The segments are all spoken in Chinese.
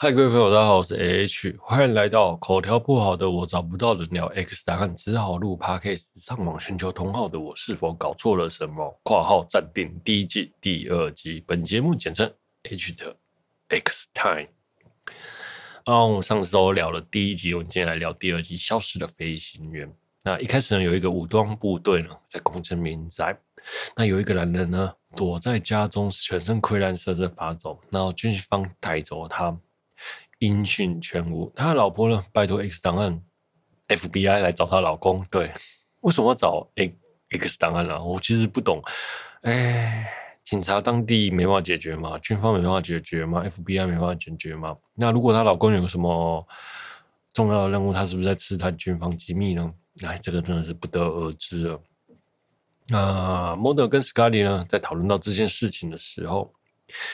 嗨，各位朋友，大家好，我是 AH，欢迎来到口条不好的我找不到人聊 X 答案，只好录 Podcast，上网寻求同好的我是否搞错了什么？括号暂定第一季第二集，本节目简称 H 的 X Time。啊，我们上周聊了第一集，我们今天来聊第二集，消失的飞行员。那一开始呢，有一个武装部队呢在攻城民宅，那有一个男人呢躲在家中，全身溃烂，瑟瑟发抖，然后军方带走他。音讯全无，他的老婆呢？拜托 X 档案 FBI 来找她老公。对，为什么要找 X X 档案呢、啊？我其实不懂。哎，警察当地没办法解决吗？军方没办法解决吗？FBI 没办法解决吗？那如果她老公有什么重要的任务，他是不是在刺探军方机密呢？哎，这个真的是不得而知了。那 Mulder 跟 Scully 呢，在讨论到这件事情的时候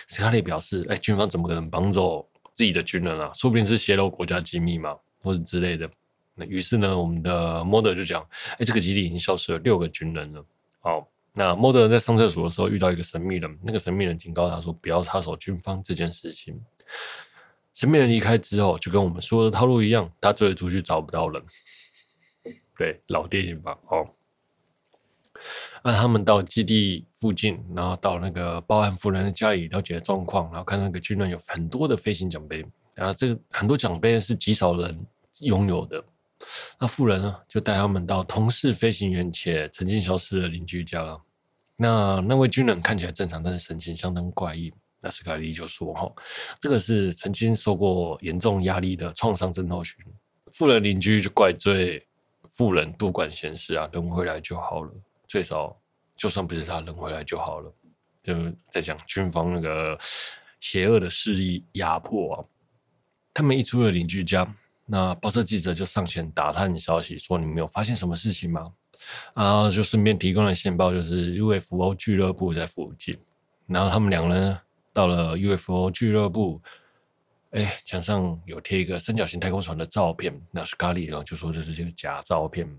，Scully 表示：“哎，军方怎么可能绑走？”自己的军人啊，说不定是泄露国家机密嘛，或者之类的。那于是呢，我们的 m o d e r 就讲：“哎、欸，这个基地已经消失了六个军人了。”好，那 m o d e r 在上厕所的时候遇到一个神秘人，那个神秘人警告他说：“不要插手军方这件事情。”神秘人离开之后，就跟我们说的套路一样，他追出去找不到人。对，老电影吧。哦。那他们到基地附近，然后到那个报案富人的家里了解状况，然后看那个军人有很多的飞行奖杯，然后这个很多奖杯是极少人拥有的。那富人呢，就带他们到同是飞行员且曾经消失的邻居家了。那那位军人看起来正常，但是神情相当怪异。那斯卡利就说：“哈，这个是曾经受过严重压力的创伤症候群。”富人邻居就怪罪富人多管闲事啊，等回来就好了。最少，就算不是他人回来就好了。就在讲军方那个邪恶的势力压迫啊。他们一出了邻居家，那报社记者就上前打探消息，说：“你们有发现什么事情吗？”啊，就顺便提供了线报，就是 UFO 俱乐部在附近。然后他们两人到了 UFO 俱乐部，哎，墙上有贴一个三角形太空船的照片。那是咖喱，然后就说这是这个假照片。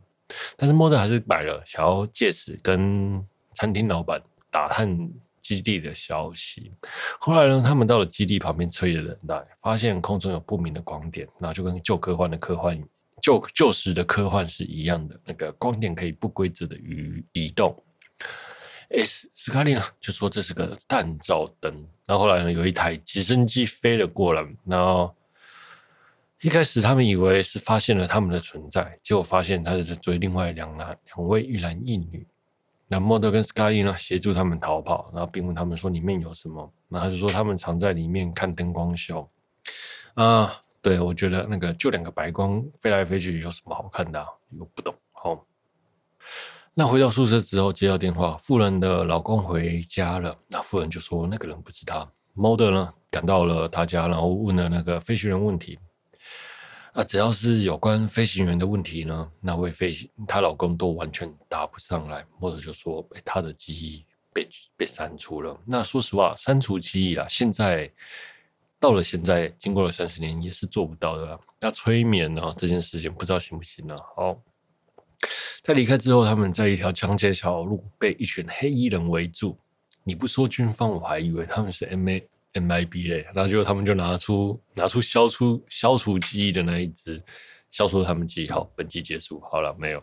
但是莫德还是买了，想要借此跟餐厅老板打探基地的消息。后来呢，他们到了基地旁边彻夜等待，发现空中有不明的光点，然后就跟旧科幻的科幻、旧旧时的科幻是一样的，那个光点可以不规则的移移动。S 斯卡利呢就说这是个弹照灯。然后后来呢，有一台直升机飞了过来，然后。一开始他们以为是发现了他们的存在，结果发现他是在追另外两男两位一男一女。那莫德跟 Sky 呢协助他们逃跑，然后并问他们说里面有什么，然后他就说他们藏在里面看灯光秀。啊，对，我觉得那个就两个白光飞来飞去有什么好看的啊？我不懂。好，那回到宿舍之后接到电话，富人的老公回家了，那富人就说那个人不是他。Model 呢赶到了他家，然后问了那个飞行员问题。啊，只要是有关飞行员的问题呢，那位飞行她老公都完全答不上来，或者就说，哎，他的记忆被被删除了。那说实话，删除记忆啊，现在到了现在，经过了三十年，也是做不到的啦。那催眠呢，这件事情不知道行不行呢？好，在离开之后，他们在一条江街小路被一群黑衣人围住。你不说军方，我还以为他们是 MA。MIB 嘞，然后就他们就拿出拿出消除消除记忆的那一支，消除他们记忆。好，本集结束。好了，没有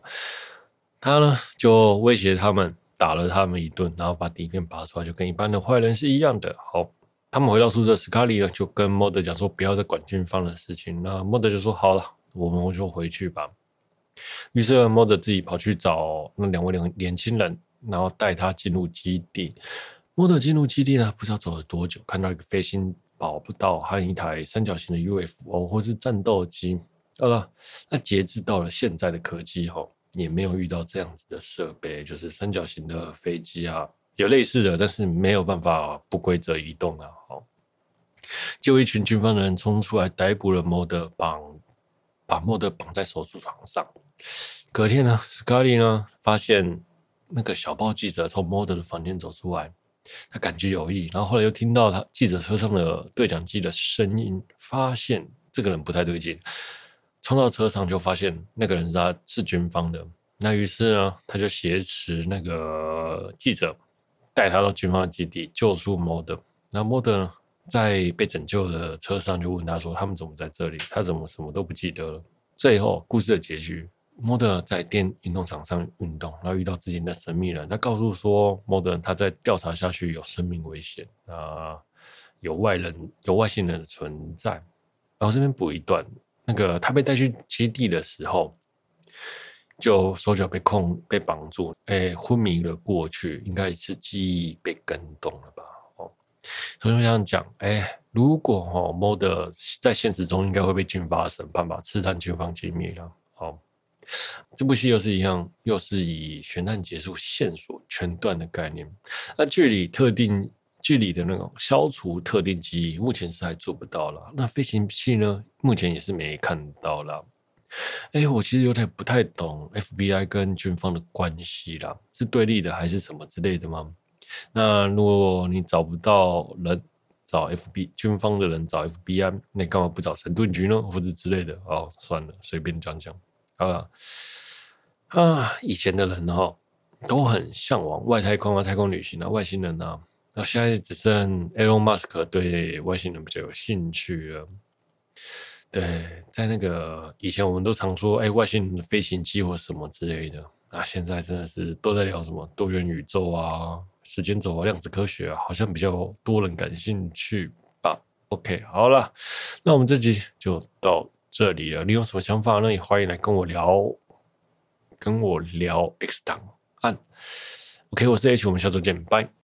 他呢，就威胁他们，打了他们一顿，然后把底片拔出来，就跟一般的坏人是一样的。好，他们回到宿舍，斯卡利呢就跟莫德讲说，不要再管军方的事情。那莫德就说好了，我们就回去吧。于是莫德自己跑去找那两位年年轻人，然后带他进入基地。莫德进入基地呢，不知道走了多久，看到一个飞行跑不到，还有一台三角形的 UFO 或是战斗机。呃，那截至到了现在的科技哈，也没有遇到这样子的设备，就是三角形的飞机啊，有类似的，但是没有办法不规则移动啊。好，就一群军方的人冲出来逮捕了莫德，绑把莫德绑在手术床上。隔天呢，斯卡利呢发现那个小报记者从莫德的房间走出来。他感觉有异，然后后来又听到他记者车上的对讲机的声音，发现这个人不太对劲，冲到车上就发现那个人是他是军方的。那于是呢，他就挟持那个记者，带他到军方的基地救出莫德。那 m o d e 呢，在被拯救的车上就问他说：“他们怎么在这里？他怎么什么都不记得了？”最后，故事的结局，莫德尔在电运动场上运动，然后遇到自己的神秘人，他告诉说，莫德尔他在调查下去有生命危险啊，有外人、有外星人的存在。然后这边补一段，那个他被带去基地的时候，就手脚被控被绑住，哎，昏迷了过去，应该是记忆被跟动了吧？哦，所以我想讲，哎，如果哦，莫德在现实中应该会被军方审判吧？刺探军方机密了。这部戏又是一样，又是以悬案结束、线索全断的概念。那距离特定距离的那种消除特定记忆，目前是还做不到了。那飞行器呢？目前也是没看到了。哎，我其实有点不太懂 FBI 跟军方的关系啦，是对立的还是什么之类的吗？那如果你找不到人，找 FBI 军方的人找 FBI，那干嘛不找神盾局呢？或者之类的？哦，算了，随便讲讲。好了，啊，以前的人哈都很向往外太空啊，太空旅行啊，外星人啊，那现在只剩 Elon Musk 对外星人比较有兴趣了。对，在那个以前，我们都常说，哎，外星人的飞行机或什么之类的。那现在真的是都在聊什么多元宇宙啊、时间轴啊、量子科学啊，好像比较多人感兴趣吧。OK，好了，那我们这集就到这里了。你有什么想法呢？也欢迎来跟我聊，跟我聊 X 档案。OK，我是 H，我们下周见，拜。